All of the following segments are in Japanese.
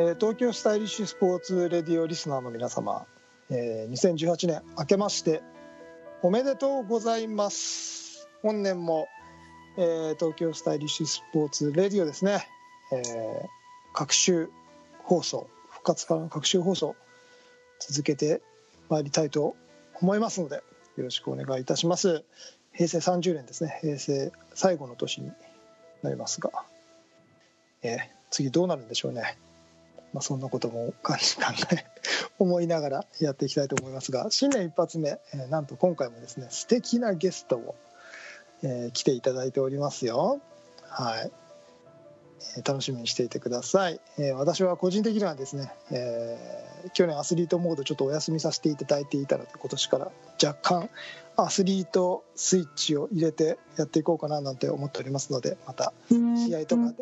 え東京スタイリッシュスポーツレディオリスナーの皆様、え2018年明けましておめでとうございます。本年も、え東京スタイリッシュスポーツレディオですね、えー、各週放送復活からの各週放送続けてまいりたいと思いますのでよろしくお願いいたします。平成30年ですね。平成最後の年になりますが、え次どうなるんでしょうね。まあ、そんなことも考え思いながらやっていきたいと思いますが新年一発目、えーなんと今回もですね素敵なゲストを、えー来ていただいておりますよ。はい、えー楽しみにしていてください、えー私は個人的にはですね、えー去年アスリートモードちょっとお休みさせていただいていたので今年から若干アスリートスイッチを入れてやっていこうかななんて思っておりますのでまた試合とかで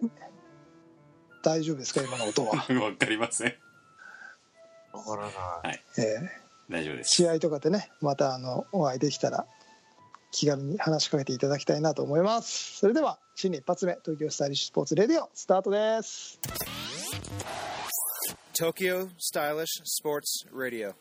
大丈夫ですか今の音は、わかりません。わからない。えー大丈夫です。試合とかでねまたあのお会いできたら気軽に話しかけていただきたいなと思いますそれでは新年一発目東京スタイリッシュスポーツレディオスタートです Tokyo Stylish Sports Radio.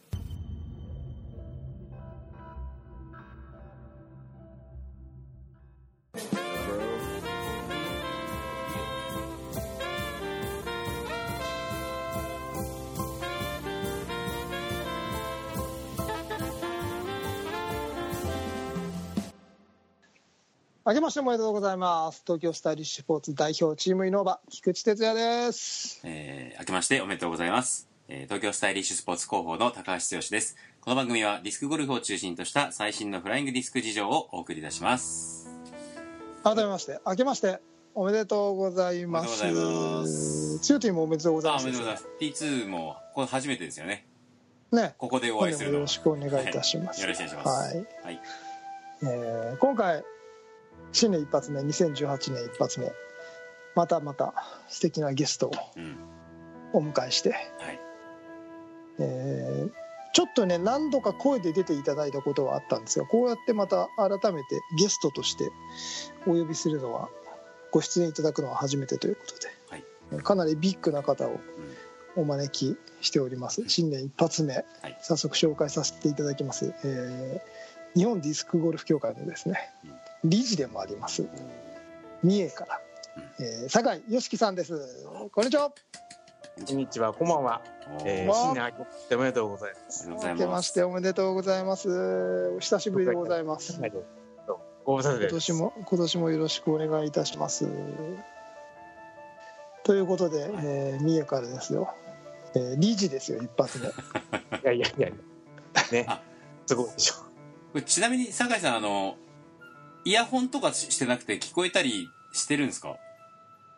明けましておめでとうございます東京スタイリッシュスポーツ代表チームイノーバ菊池哲也ですえー、明けましておめでとうございます。えー東京スタイリッシュスポーツ広報の高橋剛です。この番組はディスクゴルフを中心とした最新のフライングディスク事情をお送りいたします。改めまして明けましておめでとうございますおめでとうございますつよティもおめでとうございあ、ますおめでとうございます。T2 も、これ初めてですよね。ねここでお会いするのは。よろしくお願いいたしますはいよろしくお願いします。はいはい。えー今回新年一発目2018年一発目またまた素敵なゲストをうん。お迎えして、はい。えーちょっとね何度か声で出ていただいたことはあったんですがこうやってまた改めてゲストとしてお呼びするのはご出演いただくのは初めてということで、はい。えーかなりビッグな方をうん。お招きしております。新年一発目、はい。早速紹介させていただきます、えー日本ディスクゴルフ協会のですね理事でもあります三重から、えー、酒井良樹さんですこんにちはこんにちは、こんばんは。えー、新年明けおめでとうございます。ありがとうござい明けま。しておめでとうございますお久しぶりでございますご無沙汰今です。年も今年もよろしくお願いいたしますということで、えー三重からですよ、えー理事ですよ一発目 いやいやいやいや。ねあ。すごいでしょ。これちなみに、酒井さん、あの、イヤホンとかしてなくて聞こえたりしてるんですか？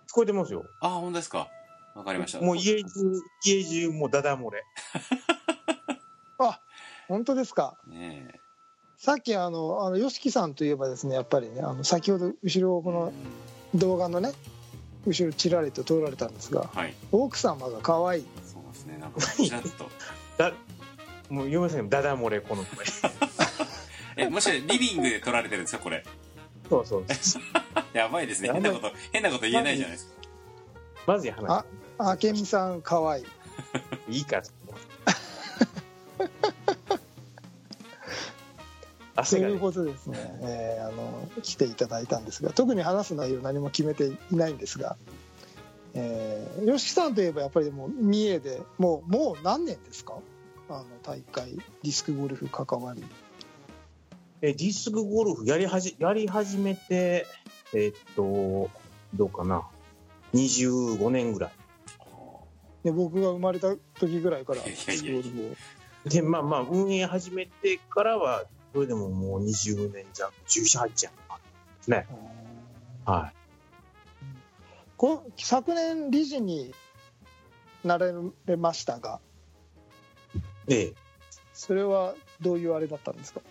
聞こえてますよ。あ、本当ですか？わかりました。もう家中、家中もうダダ漏れ。あ本当ですか？ねえ。さっきあのあの YOSHIKI さんといえばですねやっぱりねあの先ほど後ろこの動画のね後ろちらりと通られたんですがはい。奥様が可愛いそうですね。なんか、ちらっと。だ、もう読めませんダダ漏れ、この声。え、もしリビングで撮られてるんですか、これ？そうそう。やばいですね。変なこと、変なこと言えないじゃないですか。まずい話。あ明美さん可愛いいいから。汗がねということですね、えーあの来ていただいたんですが特に話す内容何も決めていないんですが、えー、吉木さんといえばやっぱりもう三重でもうもう何年ですか？あの大会ディスクゴルフ関わりえディスクゴルフやりはじ、やり始めて、えーっと、どうかな。25年ぐらい。で僕が生まれた時ぐらいからディスクゴルフをで、まあまあ、運営始めてからは、それでももう20年弱、17、8年ですね。はこ昨年理事になられましたがい。ええ。それはどういうあれだったんですか？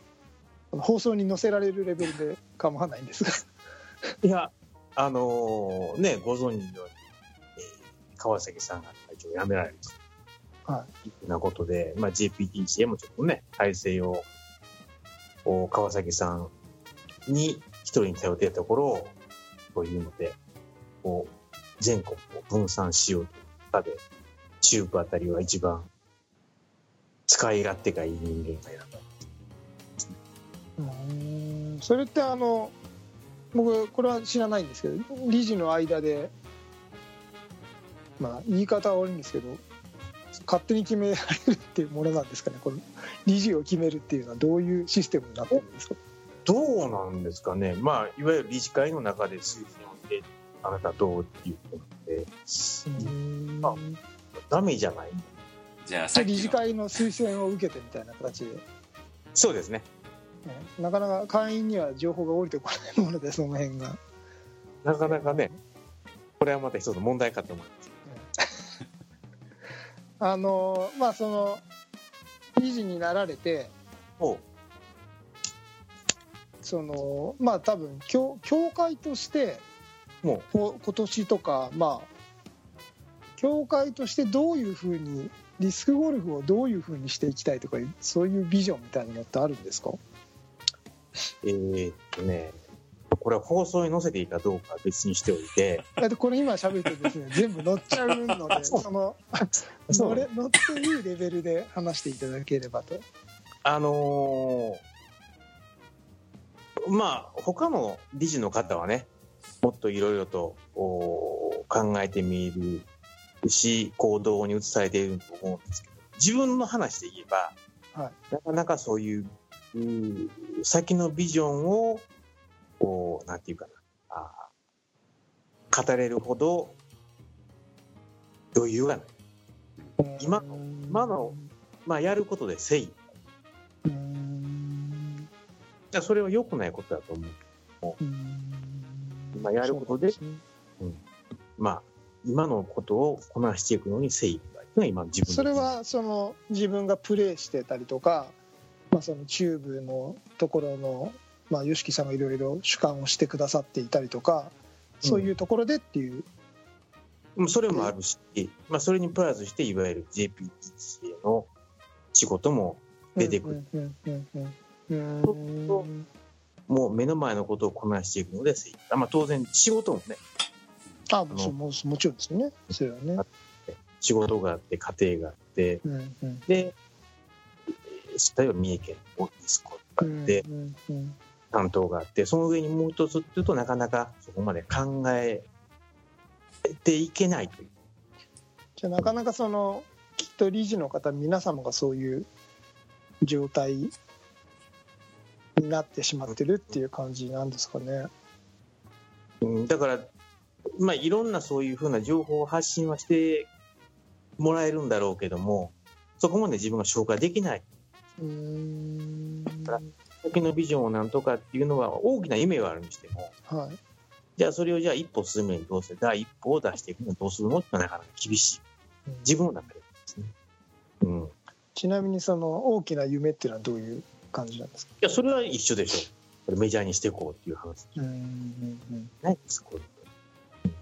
放送に載せられるレベルで構わないんですが。いや、あのーね、ご存知のように、えー川崎さんが会長を辞められるはというふうなことで、まあ、JPTCA もちょっとね、体制を、お川崎さんに一人に頼っていたところを、というので、こう、全国を分散しようという中で、チューブあたりは一番使い勝手がいい人間が選んだ。うん。それってあの僕これは知らないんですけど理事の間でまあ言い方は悪いんですけど勝手に決められるっていうものなんですかね？この理事を決めるっていうのはどういうシステムになってるんですか？どうなんですかね？まあ、いわゆる理事会の中で推薦をして、あなたどうっていうことで、うん。あダメじゃない？じゃあ理事会の推薦を受けてみたいな形で、ねそうですね。なかなか会員には情報が降りてこないものでその辺が。なかなかね、これはまた一つ問題かと思います。あのまあその理事になられておそのまあ多分協協会としてもこ今年とかまあ協会としてどういうふうにリスクゴルフをどういうふうにしていきたいとかそういうビジョンみたいなのってあるんですか？う、えーっとね、これは放送に載せていいかどうかは別にしておいて、だってこれ今喋ってですね全部乗っちゃうのでそのそれ乗っていいレベルで話していただければと。あのーまあ、他の理事の方はね、もっといろいろとお考えてみるし、行動に移されていると思うんですけど、自分の話で言えば、はい。なかなかそういう、先のビジョンを、こう、なんていうかな、あー語れるほど余裕がない。今の今のまあ、やることで誠意。うんいやそれは良くないことだと思う。うんまあやることでそうなんまあ、今のことをこなしていくのに誠意が今自分のそれはその自分がプレーしてたりとか、まあ、そのチューブのところの、まあ、さんがいろいろ主観をしてくださっていたりとかそういうところでっていう、うんそれもあるし、まあ、それにプラスしていわゆる JPTCA の仕事も出てくる。もう目の前のことをこなしていくのでまあ、当然仕事もねあもちももちろんですよね。それはね、仕事があって家庭があって。うんうん。で例えば三重県の息子があって、うんうん担当があってその上にもう一つっていうとなかなかそこまで考えていけないというじゃあなかなかそのきっと理事の方皆様がそういう状態になってしまってるっていう感じなんですかね。うんだから、まあ、いろんなそういうふうな情報を発信はしてもらえるんだろうけども、そこまで自分が消化できない。うーん先のビジョンをなんとかっていうのは大きな夢はあるにしても、はいじゃあそれをじゃあ一歩進めるにどうする第一歩を出していくのにどうするのってなかなか厳しい。自分の中でですね。うん。いちなみにその大きな夢っていうのはどういう感じなんですか？や、それは一緒でしょ。これメジャーにしていこうっていう話うんうんうんないです、これ。うん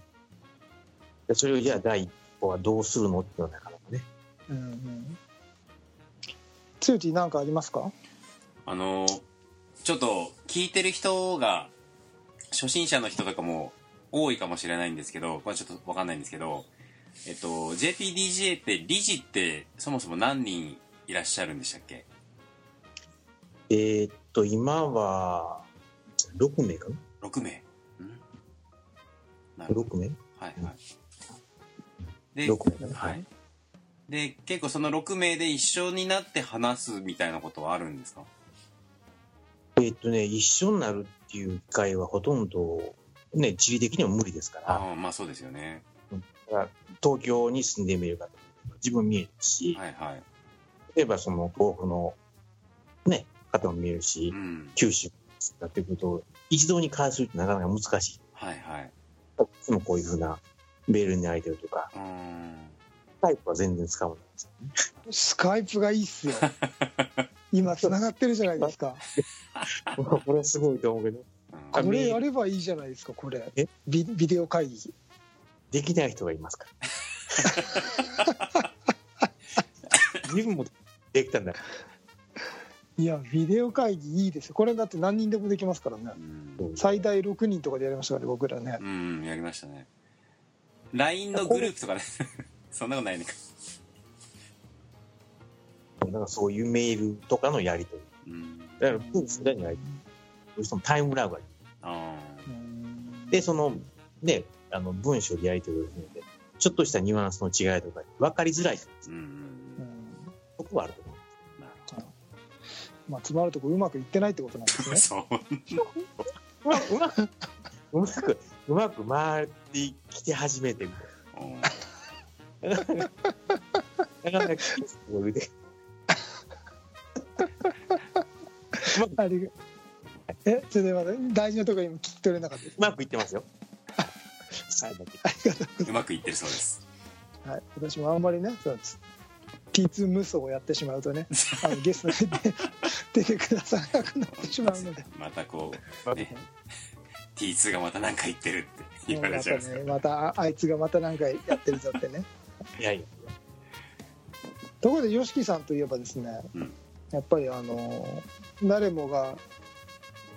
でそれをじゃあ第一歩はどうするのっていうのはなかなかね。うんうんつゆティなんかありますか？あのちょっと聞いてる人が初心者の人とかも多いかもしれないんですけどこれちょっとわかんないんですけどえっと JPDGA って理事ってそもそも何人いらっしゃるんでしたっけ？えーっと、今は、6名かな？6名。うん？なるほど ?6 名？はいはい。で ?6 名かな？はい。で結構その6名で一緒になって話すみたいなことはあるんですか？えーっとね、一緒になるっていう機会はほとんど、ね、地理的には無理ですから、ああまあそうですよね。東京に住んでみる方、自分見えるし、はいはい。例えばその甲府のね、方も見えるしう、ん。九州だってくると、一堂に会するってなかなか難しい。はいはい。いつもこういうふうなメールに相手るとか、うーんタイプは全然使わないですよね。スカイプがいいっすよ。今つながってるじゃないですか。これはすごいと思うけど、これやればいいじゃないですかこれ。え？ビビデオ会議。できない人がいますか？ら。自分もできたんだ。いやビデオ会議いいですよ。これだって何人でもできますからね。うん。最大6人とかでやりましたから僕らね。うんやりましたね。LINE のグループとかねそんなことないねだからそういうメールとかのやり取り。うんだから文章でのやり取り。どうしてもタイムラグがあうんで、その、ね、あの、文章でやり取りをするので、ちょっとしたニュアンスの違いとか分かりづらい。ーうんうんうんそこはあると思う。なるまあ詰まるとこうまくいってないってことなんですね そう うまく、うまく、うまく、うまく回ってきて初めてみたいな。なかなかきつく言うてありがえそれでまだ大事なところ今聞き取れなかったですうまくい。ってますよ。はい、だけうまくい。ってるそうですはい、私もあんまりね、そう T2 無双をやってしまうとね、あのゲストで出てくださらなくなってしまうので、またこうね T2 がまた何か言ってるって言われちゃうんですけどたね、またあい。つがまた何かやってるぞってね。いやいや。ところで YOSHIKI さんといえばですね、うん。やっぱりあの誰もが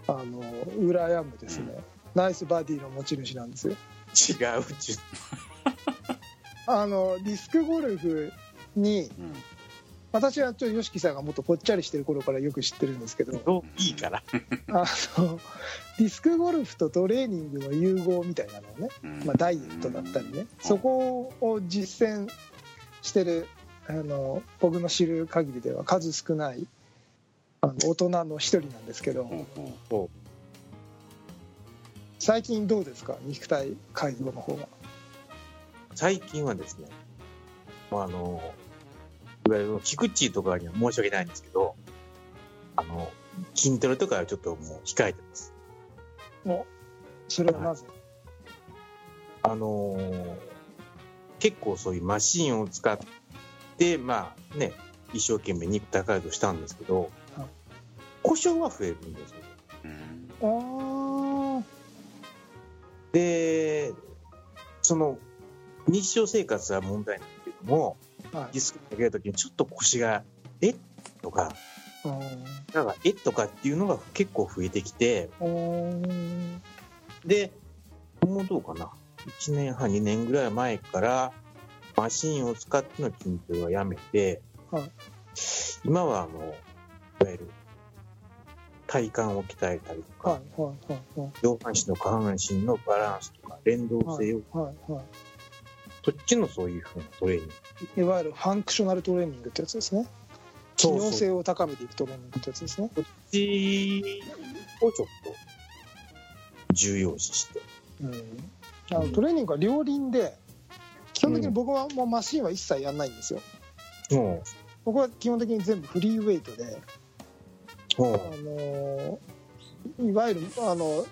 あの羨むですね、ナイスバディの持ち主なんですよ。違う。あのディスクゴルフにうん私はちょっと YOSHIKI さんがもっとぽっちゃりしてる頃からよく知ってるんですけど。いいから。あのディスクゴルフとトレーニングの融合みたいなのをね、うん。まあ、ダイエットだったりね、そこを実践してるあの僕の知る限りでは数少ないあの大人の一人なんですけど。最近どうですか？肉体改造の方は。最近はですね、まあ、あの、いわゆる菊池とかには申し訳ないんですけど、あの、筋トレとかはちょっともう控えてます。おそれはなぜ、あのー結構そういうマシンを使って、まあね、一生懸命肉体改造したんですけどはい、故障は増えるんですよ。ううんあで、その、日常生活は問題ないけども、あはい。ディスクかけるときにちょっと腰が、え？とか、うんなんか、え？とかっていうのが結構増えてきて、うんで、もうどうかな？1年半、2年ぐらい前から、マシンを使っての筋トレはやめて、はい。今は、あの、いわゆる、体幹を鍛えたりとか、はいはいはいはい。上半身の下半身のバランスとか、連動性を、そっちのそういうふうなトレーニング。いいわゆるファンクショナルトレーニングってやつですね。機そうそう。能性を高めていくトレーニングってやつですね。こっちをちょっと重要視して。うん。あのトレーニングは両輪で基本的に僕はもうマシンは一切やんないんですよ。も僕は基本的に全部フリーウェイトで、う、もあのーいわゆるあの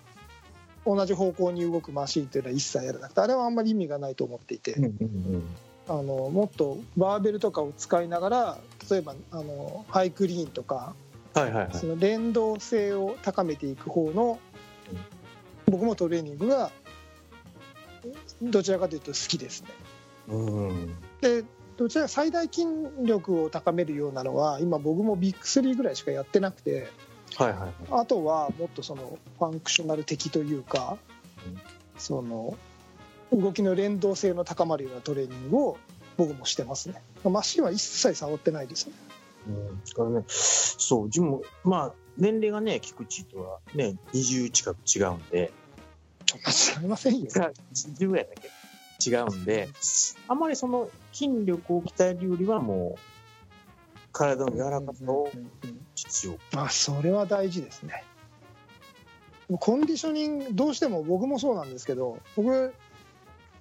同じ方向に動くマシンっていうのは一切やらなくてあれはあんまり意味がないと思っていて、あのもっとバーベルとかを使いながら例えばあのハイクリーンとか。その連動性を高めていく方の僕もトレーニングがどちらかというと好きですね。うん。でどちらか最大筋力を高めるようなのは今僕もビッグ3ぐらいしかやってなくてはいはいはい。あとはもっとそのファンクショナル的というかうん。その動きの連動性の高まるようなトレーニングを僕もしてますね。マシンは一切触ってないですね。うん。だからね、そう、自分も、まあ、年齢がね、菊池とはね、20近く違うんで、ちょっと違いませんよ。10ぐらいだっけ？違うんで、あんまりその筋力を鍛えるよりはもう、体の柔らかさを必要。あそれは大事ですね。コンディショニングどうしても僕もそうなんですけど僕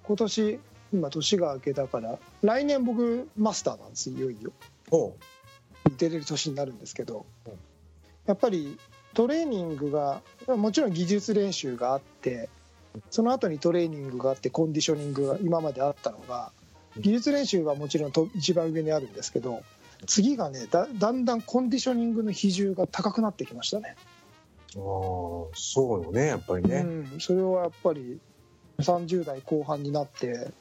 今年今年が明けたから来年僕マスターなんですいよいよ。ほ出れる年になるんですけどう。んやっぱりトレーニングがもちろん技術練習があってその後にトレーニングがあってコンディショニングが今まであったのが技術練習はもちろんと一番上にあるんですけど次がねだだんだんコンディショニングの比重が高くなってきましたね。う。ああ、そうよね、やっぱりね。うん、それはやっぱり30代後半になって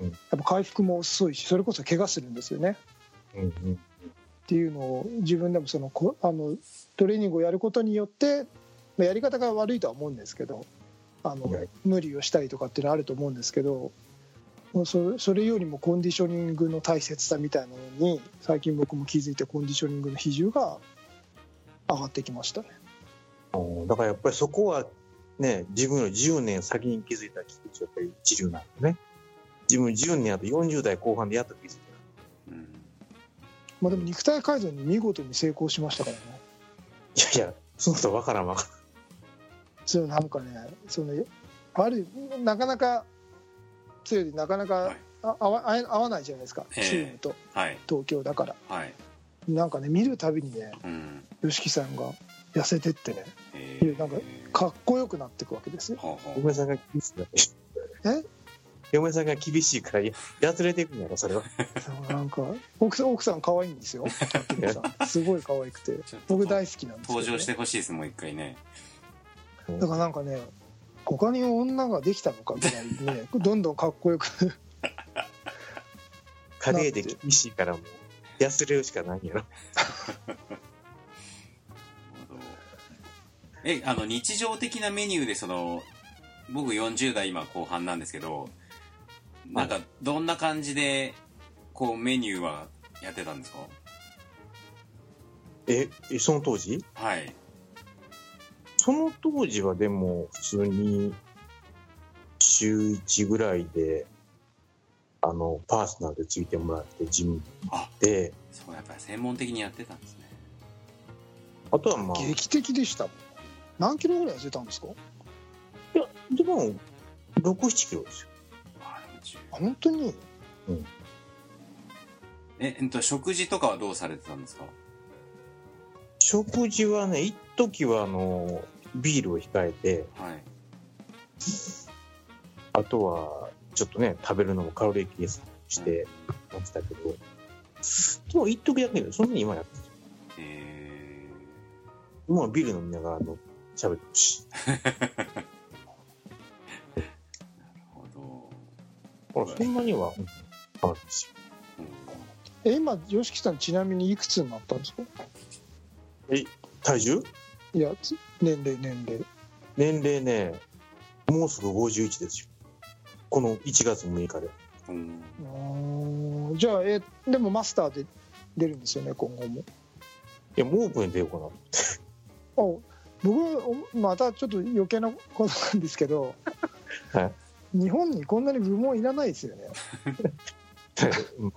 うんやっぱ回復も遅いしそれこそ怪我するんですよね。うんうん。っていうのを自分でもそのこあのトレーニングをやることによってまあやり方が悪いとは思うんですけどあのはい無理をしたりとかっていうのはあると思うんですけどそそれよりもコンディショニングの大切さみたいなのに最近僕も気づいてコンディショニングの比重が上がってきましたねうんだからやっぱりそこはね、自分より10年先に気づいた菊池はやっぱり一流なんだね。自分10年あと40代後半でやっと気づいた。うんまあでも肉体改造に見事に成功しましたからねいやいや、そのことわからんわからん。そうなんかねそのあるなかなか強いなかなかはい。あ合わ合え合わないじゃないですかチえ。えームとはい。東京だから。はい。なんかね見るたびにねうん。吉木さんが痩せてってねえ。なんかかっこよくなっていくわけですよ。嫁さんが厳しいから。え？嫁さんが厳しいからや、やつれていくんやろ、それは。そうなんか奥さん奥さん可愛いんですよ すごい可愛くて。僕大好きなんですね、登場してほしいですもう一回ね。だからなんかね他に女ができたのかぐらいにね どんどんかっこよく。家庭で厳しいからもう、やつれるしかないんやろ。えあの日常的なメニューでその僕40代今後半なんですけどなんかどんな感じでこうメニューはやってたんですか？え、えその当時？はいその当時はでも、普通に、週1ぐらいで、あの、パーソナルでついてもらって、ジムあで、そうやっぱり専門的にやってたんですね。あとはまあ、い劇的でしたもん。何キロぐらい痩せたんですか？や、でも、6、7キロですよ。あ本当に？ええっと食事とかはどうされてたんですか？食事はね、一時はあの、ビールを控えて、はい。あとは、ちょっとね、食べるのもカロリー計算してやってたけど、でも一時だけど、そんなに今やってない。え今はビール飲みながらあの喋ってるし。ー、なるほど、ほら、そんなには、うん変わるんですよ。うん。え今 YOSHIKI さんちなみにいくつになったんですか？体重？いやつ年齢年齢。年齢ね、もうすぐ51ですよ。この1月6日で。うん。うーんじゃあえでもマスターで出るんですよね今後も。いや、もうオープンに出ようかな。あ僕おまたちょっと余計なことなんですけど、は日本にこんなに部門いらないですよね。うん。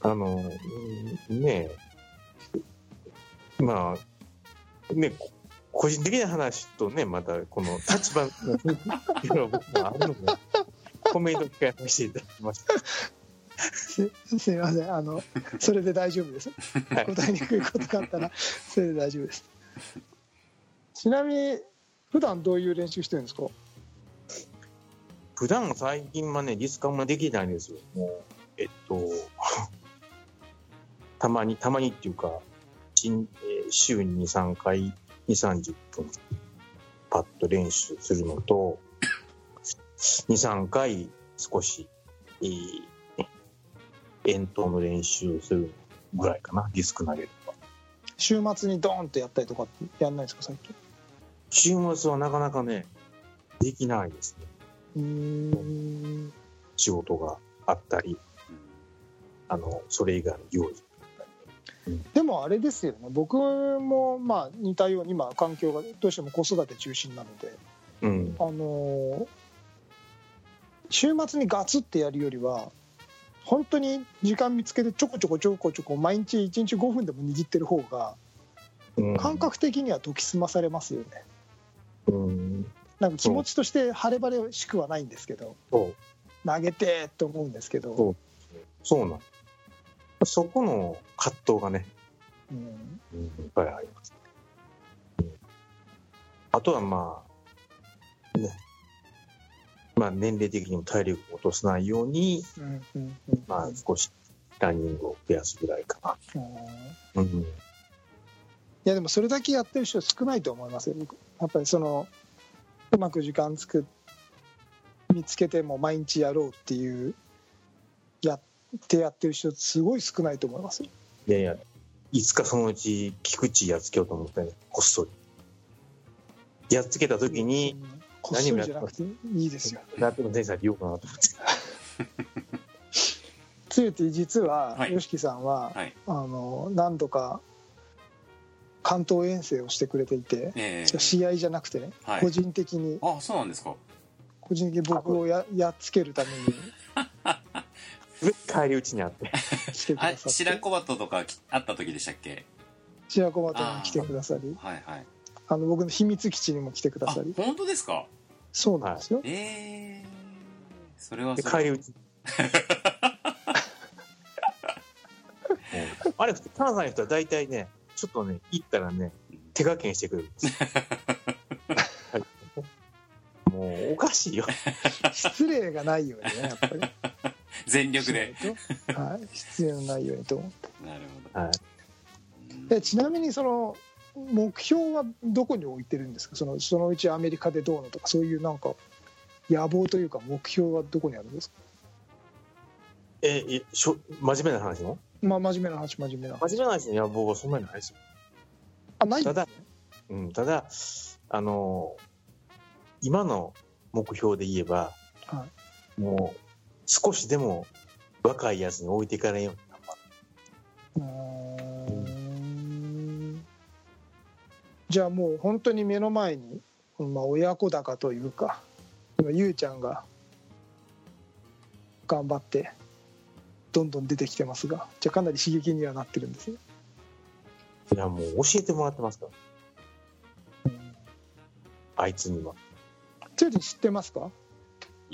あの、うんねえ、まあ、ね、こ個人的な話とね、またこの立場のいうのは僕もあるので、コメント機会させていただきました。すすいませんあのそれで大丈夫ですはい答えにくいことがあったらそれで大丈夫ですちなみに普段どういう練習してるんですか？普段最近はね、ディスカもできないんですよ。もう、えっと、たまに、たまにっていうか、週に2、3回、2、30分、パッと練習するのと、2、3回少し、えー遠投の練習するぐらいかな、ディスク投げるとか。週末にドーンとやったりとかってやんないですか最近？週末はなかなかね、できないですね。うーん仕事があったり、あの、それ以外の行事。でもあれですよね僕もまあ似たように今環境がどうしても子育て中心なのでうん。あのー週末にガツってやるよりは本当に時間見つけてちょこちょこちょこちょこ毎日1日5分でも握ってる方がうん感覚的には研ぎ澄まされますよねうん。なんか気持ちとして晴れ晴れしくはないんですけど。投げてと思うんですけど、そうそうなの。そこの葛藤がね、うん、うん、いっぱいあります。うんあとはまあ、ね、まあ年齢的にも体力を落とさないように、うんうんうんまあ少しランニングを増やすぐらいかうんな。うん。いやでもそれだけやってる人少ないと思いますよ僕やっぱりそのうまく時間つく見つけても毎日やろうっていうてやってる人すごい少ないと思いますよ。いやいや、いつかそのうち菊池やっつけようと思ってね、こっそり。やっつけた時に、うんこっそりじゃなくていいですよ。ラップの天才で言おうかなと思って。つゆて実ははい。YOSHIKI さんは、はい。あの何度か関東遠征をしてくれていて、ええ。試合じゃなくてね、はい。個人的に。あそうなんですか。個人的に僕をややっつけるために帰り討ちにあって。白子バトとかきあった時でしたっけ？白駒とに来てくださり。はいはい。あの僕の秘密基地にも来てくだあさり。本当ですか？そうなんですよ、ええそれはで、それ帰り討ち。うんあれ、関西の人は大体ね、ちょっとね、行ったらね、手加減してくれるんです もう、おかしいよ。失礼がないよねやっぱり全力で。はい。失礼のないようにと思って。なるほはい。でちなみにその目標はどこに置いてるんですか？そのそのうちアメリカでどうのとかそういうなんか野望というか目標はどこにあるんですか？え、いしょ、真面目な話の？まあ真面目な話真面目な話。真面目な話の野望はそんなにないですよ。あないんただ、うん、ただ、あの今の目標で言えば、はもう、少しでも若いやつに置いていかれんように。頑張るうーん。じゃあもう本当に目の前に、まあ、親子高というか今ゆうちゃんが頑張ってどんどん出てきてますがじゃあかなり刺激にはなってるんですね、いや、もう教えてもらってますから、あいつには。それで知ってますか？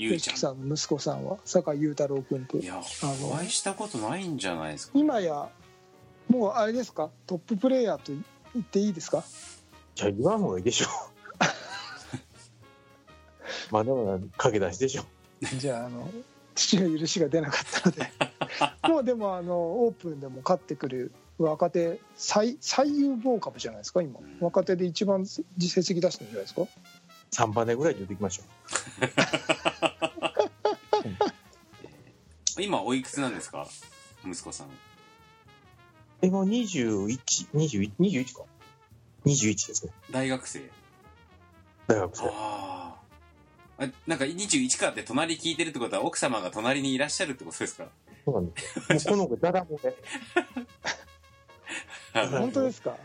ゆうちゃ吉木さんの息子さんは？酒井裕太郎君ってんいやあのお会いしたことないんじゃないですか？今やもうあれですか？トッププレイヤーと言っていいですか？じゃあ言わん方がいいでしょ。まあでも、駆け出しでしょ。じゃああの父の許しが出なかったので。もうでもあのオープンでも勝ってくる若手最最有望株じゃないですか今。うん。若手で一番成績出してるんじゃないですか？3番でぐらいで言ってきましょ 今おいくつなんですか？息子さんう。え、もう21、21、21か。21ですね。大学生大学生。ああなんか21かって隣聞いてるってことは奥様が隣にいらっしゃるってことですか？そうなんですよ。もうこの子、だだ漏れ。あはい本当ですか？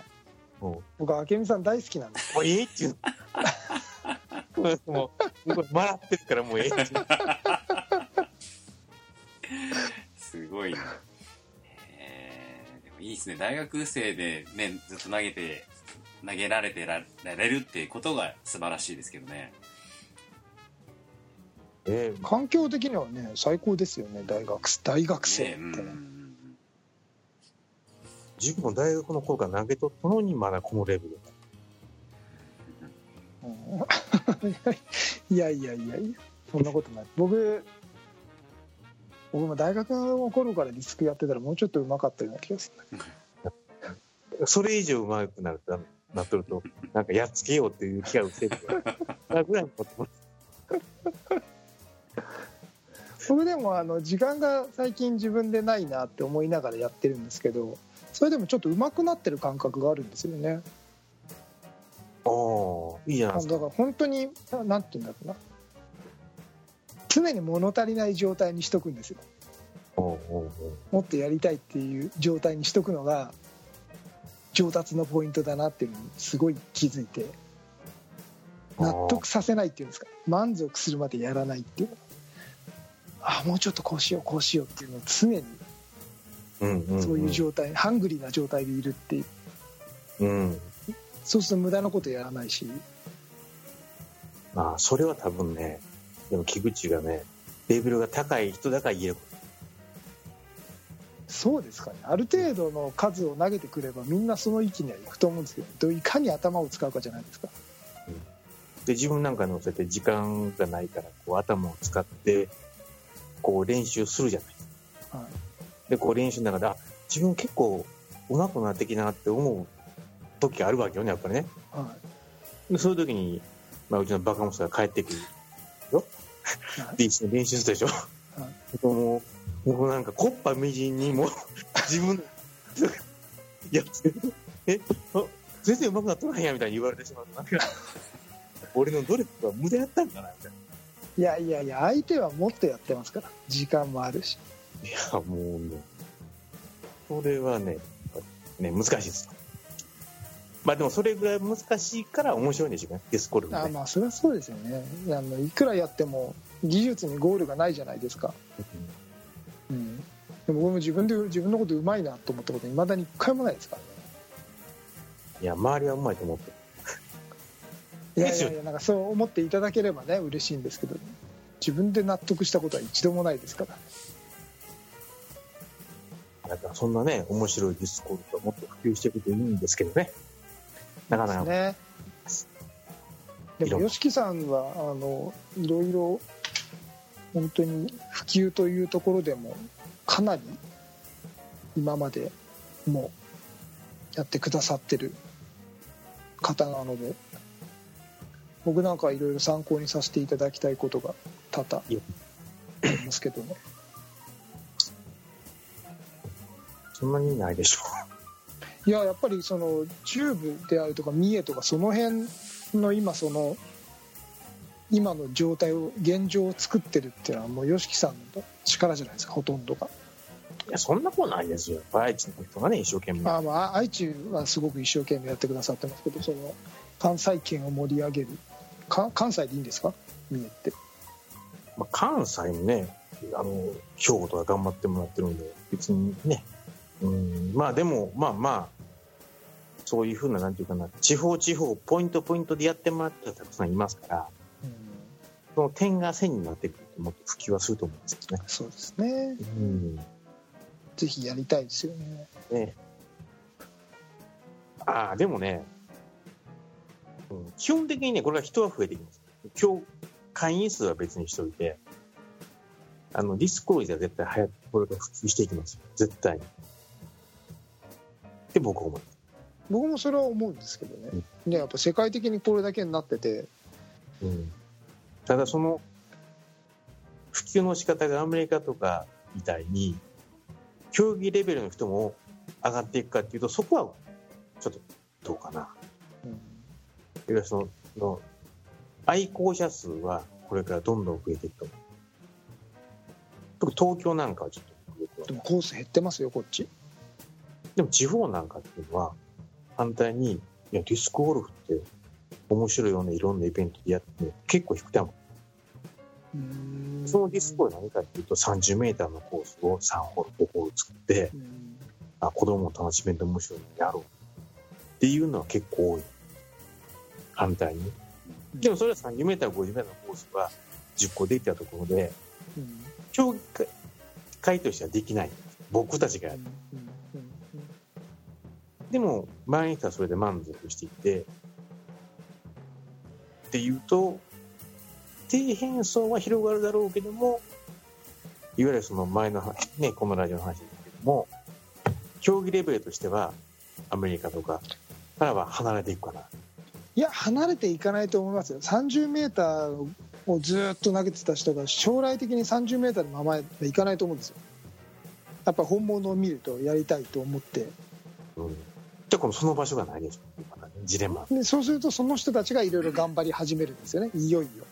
も僕明美さん大好きなんですう、もうええっていう の。もう、笑ってるからもうええっていうの。すごいなえー。でもいいですね。大学生でねずっと投げて投げられてらられるっていうことが素晴らしいですけどね。ええ環境的にはね最高ですよね。大学大学生って。ねうん。自分も大学の頃から投げとったのに、まだこのレベル。うん。いやいやいやいやそんなことない。僕僕も大学の頃からリスクやってたらもうちょっと上手かったような気がするそれ以上上手くなると、なっとると、なんかやっつけようっていう気が失せるから。ぐらいに思ってます。僕でもあの時間が最近自分でないなって思いながらやってるんですけどそれでもちょっと上手くなってる感覚があるんですよねああ、いいじゃないですか。だから本当にななんて言うんだろうな常に物足りない状態にしとくんですよ。もっとやりたいっていう状態にしとくのが上達のポイントだなっていうのにすごい気づいて納得させないっていうんですか。満足するまでやらないっていう。あもうちょっとこうしようこうしようっていうのを常にうんうんん。そういう状態、ハングリーな状態でいるっていう。うん。そうすると無駄なことやらないし。まあ、それは多分ね、でも菊池がね、レベルが高い人だから言える。そうですかねある程度の数を投げてくればみんなその域にはいくと思うんですけどいかに頭を使うかじゃないですかで、自分なんかのそうやって時間がないから、こう頭を使って、こう練習するじゃないですか。はいで、こう練習の中で、あ、自分結構上手くなってきたなって思う時があるわけよね、やっぱりね。はでそういう時に、まあ、うちのバカ息子が帰ってくるよ。はいで、一緒に練習するでしょ。もう、もうなんか、コッパみじんにもう、自分の、やってる。え、あ全然上手くなっとらへんや、みたいに言われてしまうと。なんか、俺の努力が無駄やったんかな、みたいな。いやいやいや相手はもっとやってますから時間もあるしいや、もうね、それはね、ね、難しいです。まあでもそれぐらい難しいから面白いんでしょうね、ディスコルフね。あまあそれはそうですよね。あのいくらやっても技術にゴールがないじゃないですか、うん、でも僕も自分で自分のことうまいなと思ったこといまだに一回もないですからね。いや、周りはうまいと思ってる。いやいやいやなんかそう思っていただければね嬉しいんですけど自分で納得したことは一度もないですから。だからそんなね、面白いディスコールがもっと普及していくといいんですけどね。なかなか。ねでも YOSHIKI さんはあのいろいろ本当に普及というところでもかなり今までもうやってくださってる方なので僕なんかはいろいろ参考にさせていただきたいことが多々ありますけどね そんなにないでしょいややっぱりそのチューブであるとか三重とかその辺の今その今の状態を現状を作ってるっていうのはもう YOSHIKI さんの力じゃないですかほとんどがう。いや、そんなことないですよ。愛知の人がね、一生懸命。あまあ愛知はすごく一生懸命やってくださってますけどその関西圏を盛り上げるか関西でいいんですか？三重ってまあ、関西もね、あの、兵庫とか頑張ってもらってるんで、別にね、うん、まあでも、まあまあ、そういうふうな、なんていうかな、地方地方、ポイントポイントでやってもらってる人たくさんいますから、その点が線になってくると、もっと普及はすると思うんですよね。そうですねうん。ぜひやりたいですよねね。ああ、でもね、うん基本的にね、これは人は増えてきます。今日、会員数は別にしといて、あの、ディスコールじゃ絶対流行って、これが普及していきますよ。絶対に。って僕は思います。僕もそれは思うんですけどねねやっぱ世界的にこれだけになっててうん。ただその、普及の仕方がアメリカとかみたいに、競技レベルの人も上がっていくかっていうと、そこはちょっとどうかな。うんいわゆるその、の愛好者数はこれからどんどん増えていくと思う。特に東京なんかはちょっとでもコース減ってますよこっちでも地方なんかっていうのは、反対に、いや、ディスクゴルフって面白いようないろんなイベントでやって、結構低くても、そのディスクゴルフは何かっていうと、30メーターのコースを3ホール、5ホール作って、うんあ、子供も楽しめて面白いのやろう。っていうのは結構多い。反対に。でもそれは30メーター、50メーターのコースは10個できたところで、うん競技会としてはできない。僕たちがやる。でも、周りの人はそれで満足していて、っていうと、底辺層は広がるだろうけども、いわゆるその前の話、ね、このラジオの話ですけども、競技レベルとしては、アメリカとかからは離れていくかな。いや離れていかないと思いますよ30メーターをずっと投げてた人が将来的に30メーターのままでいかないと思うんですよやっぱ本物を見るとやりたいと思ってうん。で、このその場所がないでしょ。またねジレンマ。でそうするとその人たちがいろいろ頑張り始めるんですよね。いよいよ。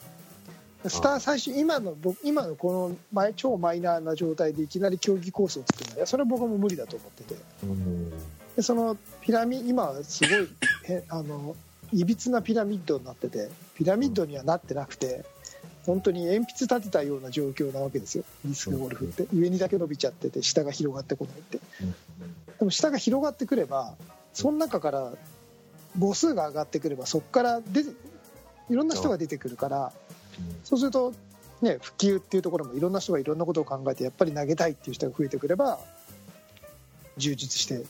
スター最初今の僕今のこの前超マイナーな状態でいきなり競技コースを作るのはそれは僕はもう無理だと思ってて。うん。でそのピラミ今はすごい へあのいびつなピラミッドになっててピラミッドにはなってなくて本当に鉛筆立てたような状況なわけですよ。ディスクゴルフって。上にだけ伸びちゃってて下が広がってこないって。でも下が広がってくればその中から母数が上がってくればそこから出ていろんな人が出てくるからそうするとね普及っていうところもいろんな人がいろんなことを考えてやっぱり投げたいっていう人が増えてくれば充実して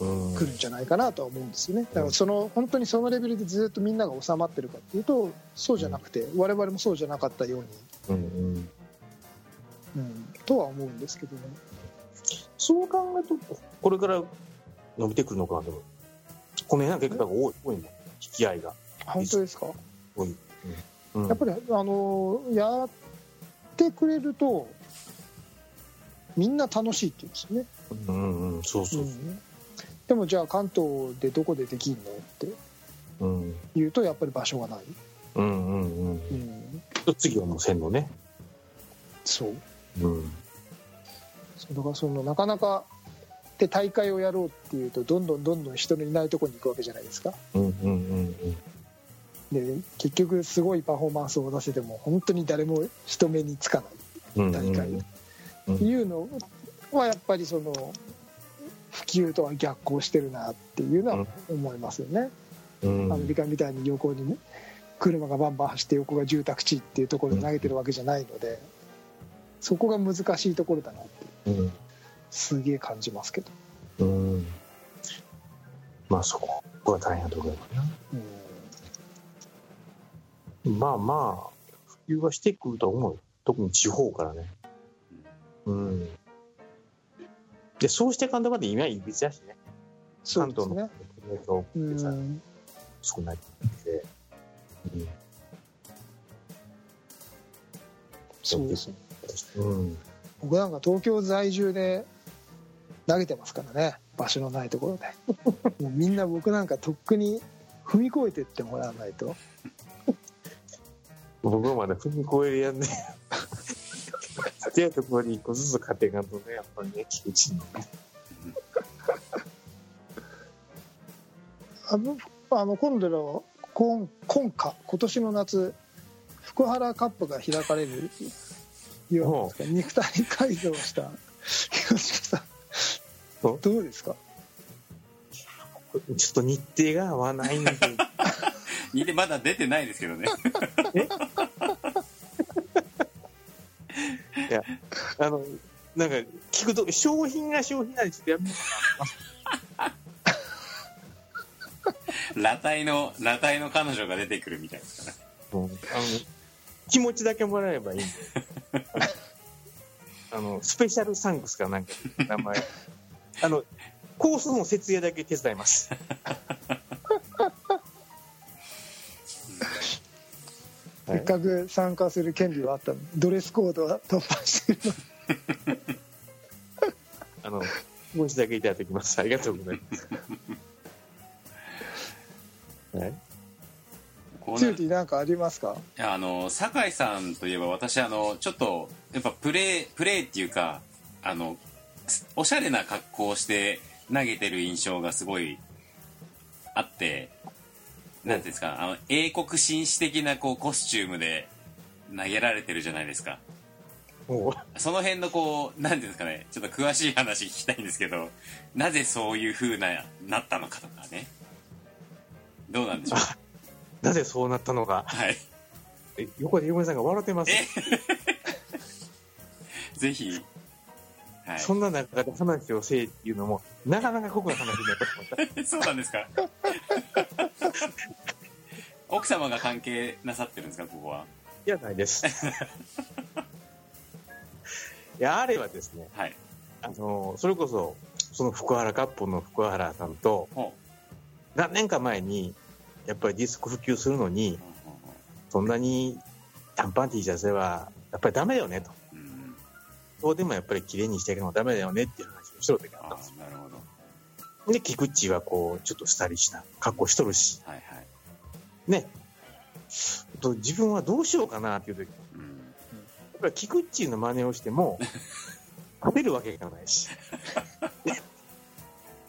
うん。くるんじゃないかなとは思うんですよねだからその本当にそのレベルでずっとみんなが収まってるかっていうとそうじゃなくて我々もそうじゃなかったように。うん、とは思うんですけどねそう考えると、これから伸びてくるのかな、でも。この辺は結構多い、多いもん。引き合いが。あ本当ですか？多い。うん。やっぱりあのやってくれるとみんな楽しいって言うんですよね、うんうんうん、そうそうう。ん、でもじゃあ関東でどこでできんのってうん。言うとやっぱり場所がない、うんうんうん。うん、次はもう線路ね。そううん。だからそのなかなかで大会をやろうっていうとどんどんどんどん人のいないところに行くわけじゃないですか。うんうんうんで結局すごいパフォーマンスを出せても本当に誰も人目につかないうん。大会うん。っていうのはやっぱりその普及とは逆行してるなっていうのは思いますよね、うん。アメリカみたいに横にね車がバンバン走って横が住宅地っていうところに投げてるわけじゃないのでそこが難しいところだなって。うんすげえ感じますけど、うん。まあそこは大変なところだな。うんまあまあ、普及はしてくると思うよ。特に地方からね。うん。で、そうしてかんとまで今いびつだしね。関東のプレートうってさ、ん少ないって。うん。そうですねうん。僕なんか東京在住で投げてますからね。場所のないところで。もうみんな僕なんかとっくに踏み越えてってもらわないと。僕はまだ踏み越えるやんね。ちっちゃいところに一個ずつ勝っていかんとね、やっぱりね、菊池のね。あのあの今度の今今夏今年の夏福原カップが開かれるよう肉体改造した 東さん。おどうですか？ちょっと日程が合わないんで、にでまだ出てないですけどねあの、なんか、聞くと、商品が商品なりちょっとやめよ裸体の裸体の彼女が出てくるみたいですからうかな。もうあの、気持ちだけもらえればいいんで。あの、スペシャルサンクスかなんか、名前。あの、コースの設営だけ手伝います。せっかく参加する権利はあったのにドレスコードは突破してるの あの、気持ちだけいただきます。ありがとうございます。はい。チューティーなんかありますか？いやあの酒井さんといえば私あのちょっとやっぱプレープレーっていうかあのすおしゃれな格好をして投げてる印象がすごいあってなんていうんですかあの英国紳士的なこうコスチュームで投げられてるじゃないですか。もその辺のこうなんていうんですかねちょっと詳しい話聞きたいんですけどなぜそういう風ななったのかとかね。どうなんでしょう？う、なぜそうなったのか。はい。え横で横井さんが笑ってます。えぜひ、はい、そんな中で話をせえっていうのも、なかなか濃くな話になったと思った。そうなんですか？奥様が関係なさってるんですかここは？いや、ないです。いや、あれはですね、はいあの、それこそ、その福原カップの福原さんと、ほ何年か前に、やっぱりディスク普及するのにう、そんなに短パン T シャツでは、やっぱりダメだよねと。うんそうでもやっぱり綺麗にしていくのもダメだよねっていう話をしとる時ああったんですなるほどよ。で、菊池はこう、ちょっとスタイリッシュな格好しとるし、はいはいね。と自分はどうしようかなっていう時、やうんっぱり菊池の真似をしても、勝てるわけがないし。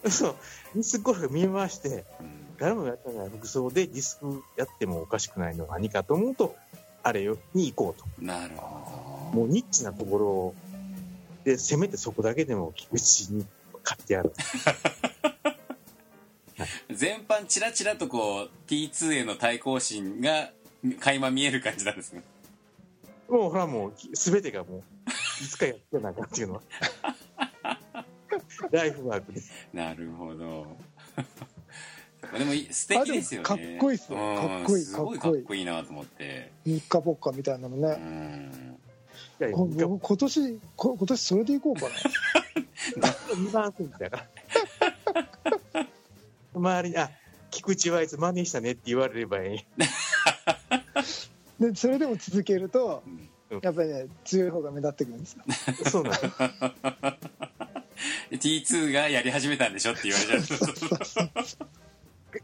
そう、ディスクゴルフ見回して、うん誰もやってない服装でディスクやってもおかしくないのは何かと思うと、あれよに行こうと。なるほもうニッチなところを、で、せめてそこだけでも菊池に買ってやる。ど 全般チラチラとこう T2 への対抗心が垣間見える感じなんですね。もうほらもう、すべてがもう、いつかやってなあかんっていうのは。ライフワークで。なるほど。でもいい素敵ですよね。かっこいいっすよ。うんかっこいいすごいかっこいい。かっこいいなと思って。日課ポッカみたいなのうね、んいや今年こ今年それでいこうかな2番センチだから。周りに、あ、菊池はいつ真似したねって言われればいい。でそれでも続けるとうんやっぱりね強い方が目立ってくるんですよそうなんです。T2 がやり始めたんでしょって言われちゃう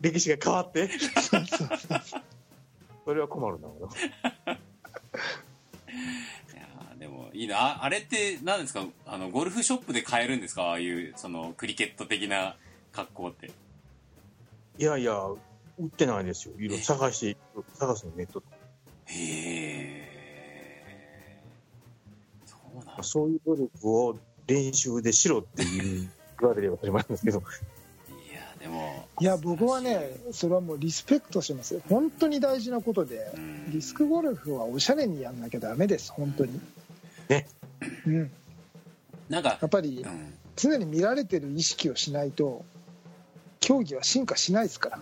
歴史が変わって。それは困るな、俺いやーでもいいいな。ああれって何ですか？あのゴルフショップで買えるんですか？ああいうそのクリケット的な格好って。いやいや、売ってないですよ。いろいろ探して、探すのネットとか。へえ。そうなんだ。そういう努力を練習でしろっていう言われれば始まるんですけど、いやでも。いや僕はねそれはもうリスペクトしますよ。本当に大事なことで。うん。ディスクゴルフはおしゃれにやんなきゃダメです本当にね。うん。なんかやっぱりうん。常に見られてる意識をしないと競技は進化しないですから。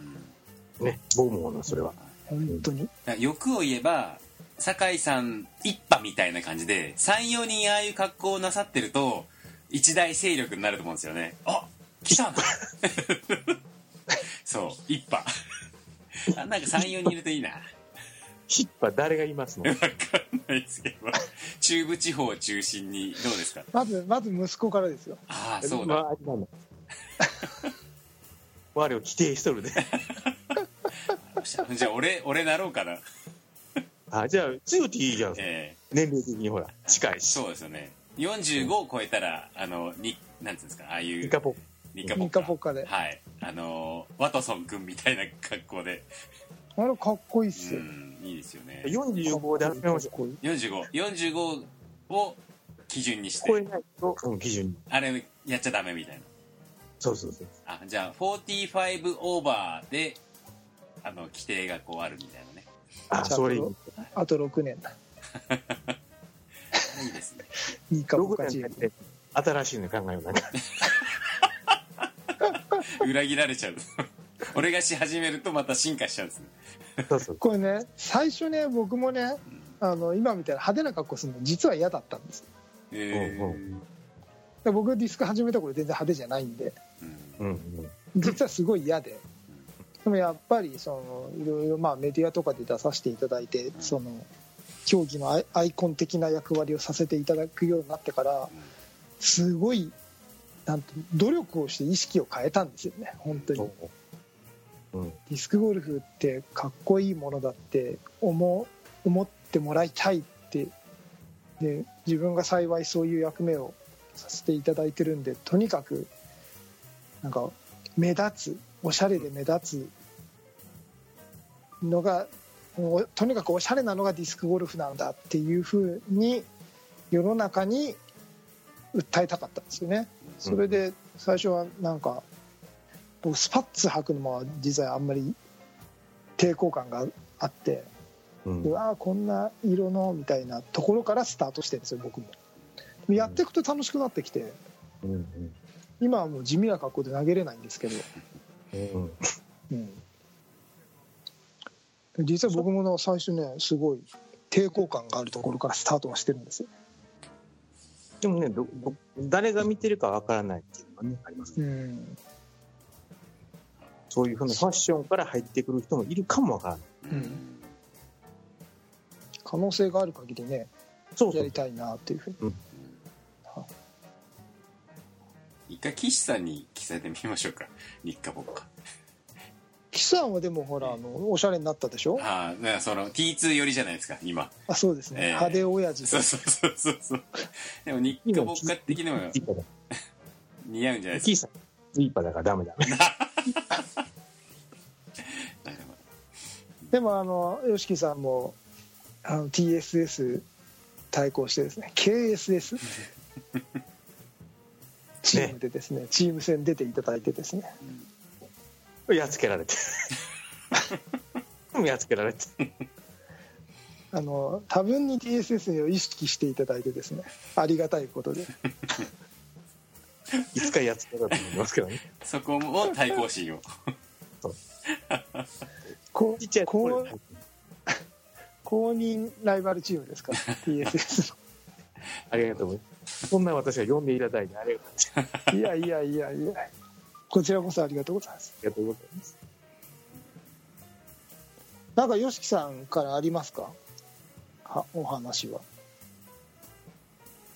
うん。ね、僕も思うな、それは。本当に。欲を言えば酒井さん一派みたいな感じで34人ああいう格好をなさってると一大勢力になると思うんですよね。あ来たな そう一派。あなんか34人いるといいなヒッパー誰がいますの？わかんないですけど。中部地方を中心にどうですか？まずまず息子からですよ。ああそうだ、まあ、あれなんだ。我を規定しとるで。じゃあ俺俺なろうかな。あ、じゃあ、強っていいじゃん。え年齢的にほら、近いえし。そうですよね。45を超えたらあのになんつうんですか？ああいうイカポニカポッニカポッカで。はい。あのワトソン君みたいな格好で。あれかっこいいっうすよ。んいいですよね。45で始めましょう。かっこいい4545を基準にし超えてないと、うん、基準に。あれやっちゃダメみたいな。そうそうそう。あじゃあ45オーバーであの規定がこうあるみたいなね。あ、それいい。あと6年だ。いいですね。ニカポッ6カチーム年経って、新しいの考えような。んか。裏切られちゃう。俺がし始めるとまた進化しちゃうんですねそうそう。これね最初ね僕もねあの今みたいな派手な格好するの実は嫌だったんです。えー。で僕ディスク始めた頃全然派手じゃないんで。うん。実はすごい嫌で。でもやっぱりそのいろいろまあメディアとかで出させていただいてその競技のアイアイコン的な役割をさせていただくようになってからすごいなんて努力をして意識を変えたんですよね本当にうん。ディスクゴルフってかっこいいものだって思思ってもらいたいってで自分が幸いそういう役目をさせていただいてるんでとにかくなんか目立つおしゃれで目立つのがおとにかくおしゃれなのがディスクゴルフなんだっていうふうに世の中に訴えたかったんですよね。それで最初はなんか僕スパッツ履くのも実はあんまり抵抗感があってうん。うわーこんな色のみたいなところからスタートしてるんですよ僕も。やっていくと楽しくなってきてうん。今はもう地味な格好で投げれないんですけど、うん。うん、実は僕もね最初ねすごい抵抗感があるところからスタートはしてるんですよ、でもねどど、誰が見てるかわからないっていうのがね、ありますね。うんそういうふうなファッションから入ってくる人もいるかもわからない。うん。可能性がある限りねそうそう。やり。たいなっていうふうに。一回岸さんに着せてみましょうか。日課ぼっか。岸さんはでもほらあのおしゃれになったでしょ？ああだからその T2 寄りじゃないですか今。あそうですね、ええ。派手親父。そうそうそうそうそう。でも日課ぼっか的にも似合うんじゃないですキーさん、スイーパーだからダメだ。ね。でもあの YOSHIKI さんもあの TSS 対抗してですね KSS チームでですねチーム戦出ていただいてですねやっつけられて。やっつけられて。あの多分に TSS を意識していただいてですねありがたいことで いつかやっつけられると思いますけどね。そこも対抗心をこちっちゃいところで公公認ライバルチームですか？ら TSS ありがとうございます。そんな私が呼んでいただいてありがとうございます。のいやいやいやいやこちらこそありがとうございますありがとうございます。なんか YOSHIKI さんからありますか？はお話は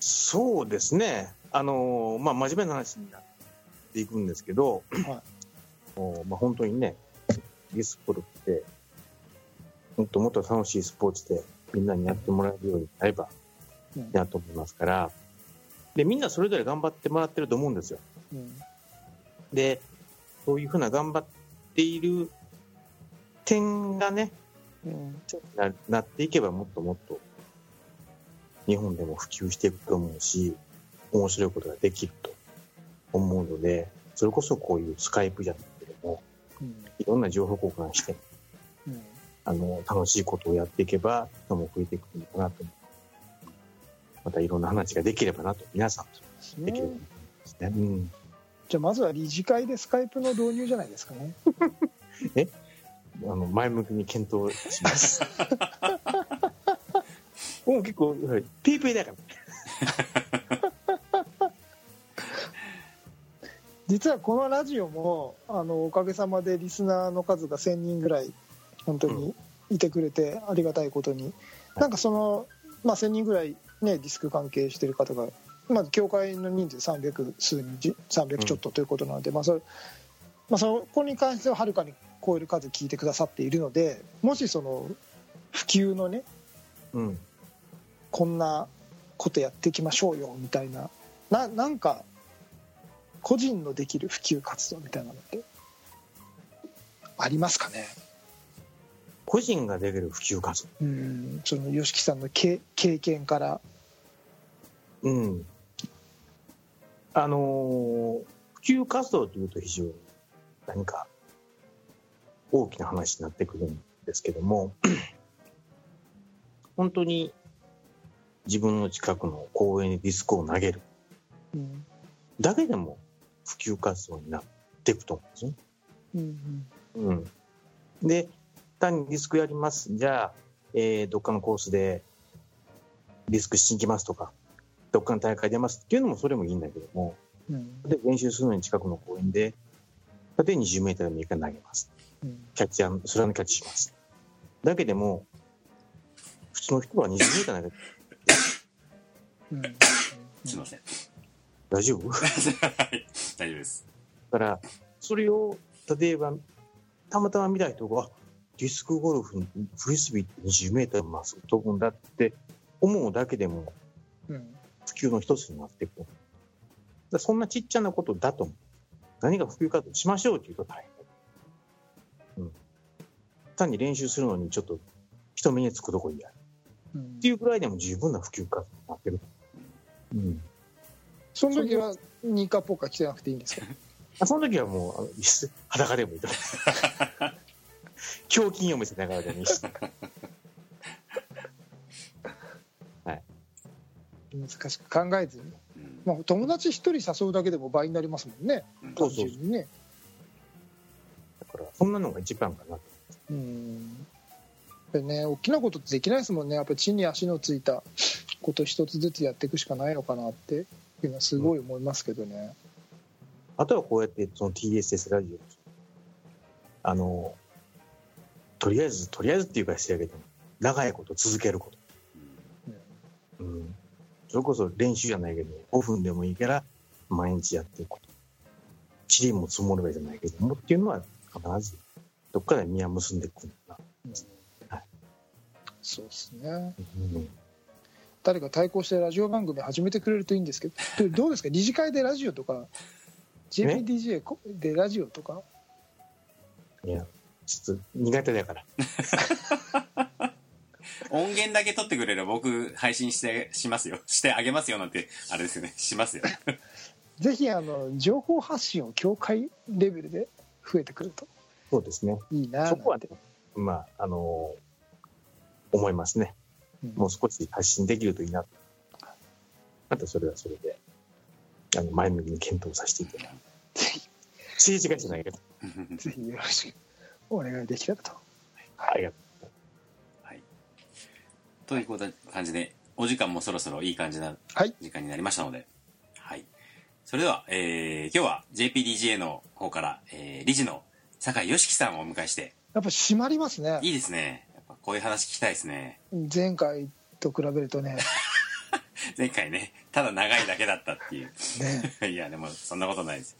そうですね。あのーまあ、真面目な話になっていくんですけど、はもう まあ、本当にね、ディスプロって、もっともっと楽しいスポーツでみんなにやってもらえるようになればうん。だと思いますから、で、みんなそれぞれ頑張ってもらってると思うんですよ。うん。で、そういうふうな頑張っている点がね、うん。ななっていけばもっともっと日本でも普及していくと思うし、面白いことができると思うので、それこそこういうスカイプじゃないけども、うんいろんな情報交換して、うんあの、楽しいことをやっていけば人も増えていくのかなと。またいろんな話ができればなと、皆さんとできればと思いますね。うん。じゃあまずは理事会でスカイプの導入じゃないですかね。あの、前向きに検討します。もう結構、ピーピーだから。実はこのラジオもあのおかげさまでリスナーの数が1000人ぐらい本当にいてくれてありがたいことに、なんかその、まあ、1000人ぐらいねディスク関係してる方がまあ協会の人数300数人じ300ちょっとということなので、まあそれまあ、そこに関してははるかに超える数聞いてくださっているのでもしその普及のねうん。こんなことやっていきましょうよみたいな。ななんか個人のできる普及活動みたいなのってありますかね？個人ができる普及活動？うん。その YOSHIKI さんの経経験から。うん。あのー普及活動というと非常に何か大きな話になってくるんですけども、本当に自分の近くの公園にディスクを投げる。うん。だけでも普及活動になっていくと思うんですね。うんうん。で、単にディスクやります。じゃあ、えーどっかのコースでディスクしに行きますとか、どっかの大会出ますっていうのもそれもいいんだけども、うんで、練習するのに近くの公園で、例えば20メートルでもいいから投げます。うんキャッチャー、それのキャッチします。だけでも、普通の人は20メートル投げて、うんすいません。大丈夫？だ はい。大丈夫です。から、それを、例えば、たまたま見た人が、あディスクゴルフ、フリスビーって20メートルまっすぐ飛ぶんだって思うだけでも、うん普及の一つになっていく。だからそんなちっちゃなことだと思う。何が普及活動しましょうって言うと大変。うん。単に練習するのにちょっと人目につくとこにやる。うんっていうぐらいでも十分な普及活動になってる。うん。その時はニカポカ着てなくていいんですか？あその時はもう、あのいっそ裸でもいいと思う。胸筋を見せながらでもいいし。難しく考えずに、うん。まあ、友達一人誘うだけでも倍になりますもんね。うんそう。にね。だから、そんなのが一番かな。と。うん。やっぱりね大きなことってできないですもんね。やっぱり地に足のついたこと一つずつやっていくしかないのかなっていうのはすごい思いますけどね、あとはこうやって、その TSS ラジオ、あの、とりあえず、とりあえずっていうかしてやけど、長いこと続けること。うん。それこそ練習じゃないけど、5分でもいいから、毎日やっていくこと。チリも積もればじゃないけども、っていうのは必ず、どっかで実は結んでいくんだな。そうですねうん。誰か対抗してラジオ番組始めてくれるといいんですけど。で どうですか？理事会でラジオとか JPDJ こでラジオとか？いや、ちょっと苦手だから。音源だけ取ってくれれば僕配信してしますよ。してあげますよなんてあれですよね。しますよ。ぜひあの情報発信を協会レベルで増えてくると。そうですね。いいな。そこはまあ、あの思いますね。うん。もう少し発信できるといいなと。またそれはそれで、あの、前向きに検討させていただきます。ぜ政治家じゃないけど。ひぜひよろしくお願いできたらと。ありがとはい。ということ感じでお時間もそろそろいい感じなはい。時間になりましたので。はい。それでは、えー今日は JPDGA の方から、えー理事の酒井良樹さんをお迎えして。やっぱ締まりますね。いいですねこういう話聞きたいですね。前回と比べるとね。前回ね。ただ長いだけだったっていう。ね。いやでもそんなことないです。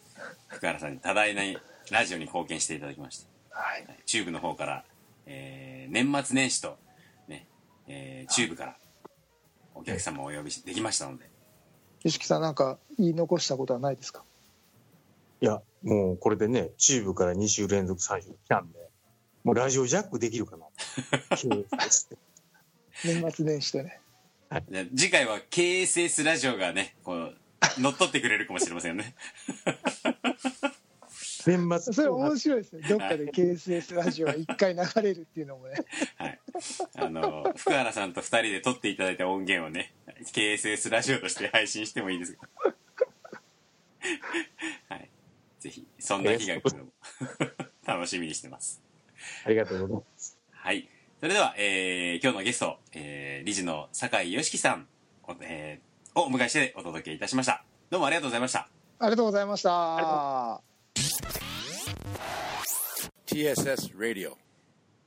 福原さんに多大なラジオに貢献していただきまして。はい。チューブの方から、えー年末年始と、ねえーチューブからお客様をお呼びしできましたので。吉木さんなんか言い残したことはないですか？いや、もうこれでね、チューブから2週連続3週来たんで、もうラジオジャックできるかな。年末年始でね。じゃあ次回は KSS ラジオがねこう乗っ取ってくれるかもしれませんよね。年末それ面白いですねどっかで KSS ラジオが一回流れるっていうのもね。はい。あの福原さんと2人で撮っていただいた音源をね KSS ラジオとして配信してもいいですか？はい。ぜひそんな日が来るのも楽しみにしてます ありがとうございます。はい。それでは、えー今日のゲスト、えー理事の酒井良樹さんを,、えーをお迎えしてお届けいたしました。どうもありがとうございました。ありがとうございました。TSS Radio.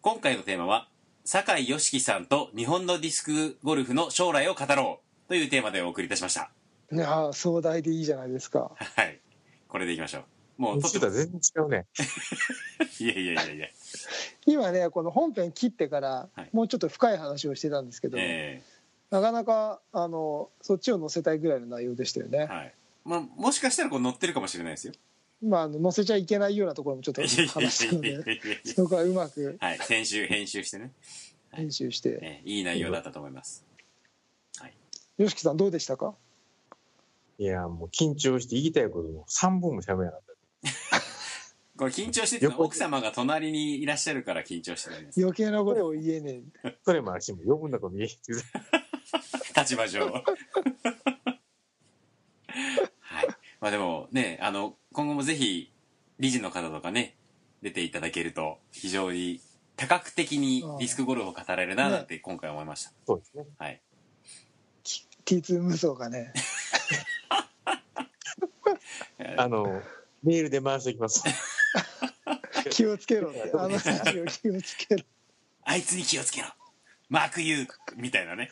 今回のテーマは、酒井良樹さんと日本のディスクゴルフの将来を語ろうというテーマでお送りいたしました。いやー壮大でいいじゃないですか。はい。これでいきましょう。もう、途とって中とは全然違うね。いやいやいやいや。今ねこの本編切ってからはいもうちょっと深い話をしてたんですけど、えなかなかあのそっちを載せたいぐらいの内容でしたよねー。はい。まあ、もしかしたらこう乗ってるかもしれないですよ。まああの載せちゃいけないようなところもちょっと話したので そこはうまくはい。編集、編集してね。編集して。えーいい内容だったと思います。よしきさんどうでしたか？いや、もう緊張して言いたいことも3本も喋らなかった。これ緊張してるの？は奥様が隣にいらっしゃるから緊張してるんです。余計なことを言えねえそれもあるし、もう余分なこと言えって立場上。はい。まあでもね、あの、今後もぜひ、理事の方とかね、出ていただけると、非常に多角的にディスクゴルフを語れるな、なんて今回思いました。そうですね。はい。T2 無双がね あの、メールで回しておきます。気をつけろってあの気をつけろあいつに気をつけろマークユーみたいなね。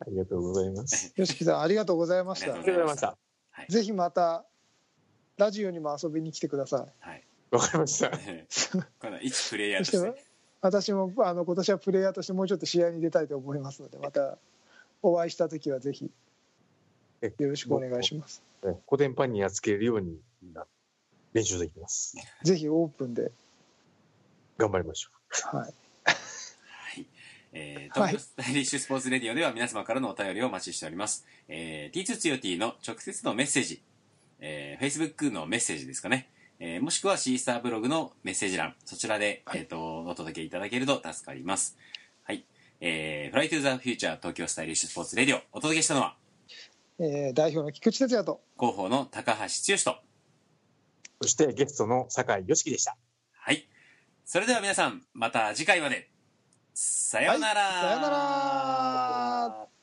ありがとうございます。よしきさんありがとうございましたありがとうございました。ぜひまたラジオにも遊びに来てくださはい。わかりました。い この一プレイヤーとして。私もあの今年はプレイヤーとしてもうちょっと試合に出たいと思いますのでまたお会いした時はぜひえよろしくお願いしますえ古典パンにやっつけるように練習できます。ぜひオープンで頑張りましょはいはい。えー、東京スタイリッシュスポーツレディオでは皆様からのお便りをお待ちしております。えー、T2 つよ T の直接のメッセージ、えー、Facebook のメッセージですかね。えー、もしくはシースターブログのメッセージ欄、そちらで、はいえっ、と、お届けいただけると助かります。はい。えー、Fly to the Future 東京スタイリッシュスポーツレディオ、お届けしたのは、えー代表の菊池哲也と広報の高橋剛と、う。そしてゲストの酒井良樹でした。はい。それでは皆さん、また次回まで。さようなら、はいさようなら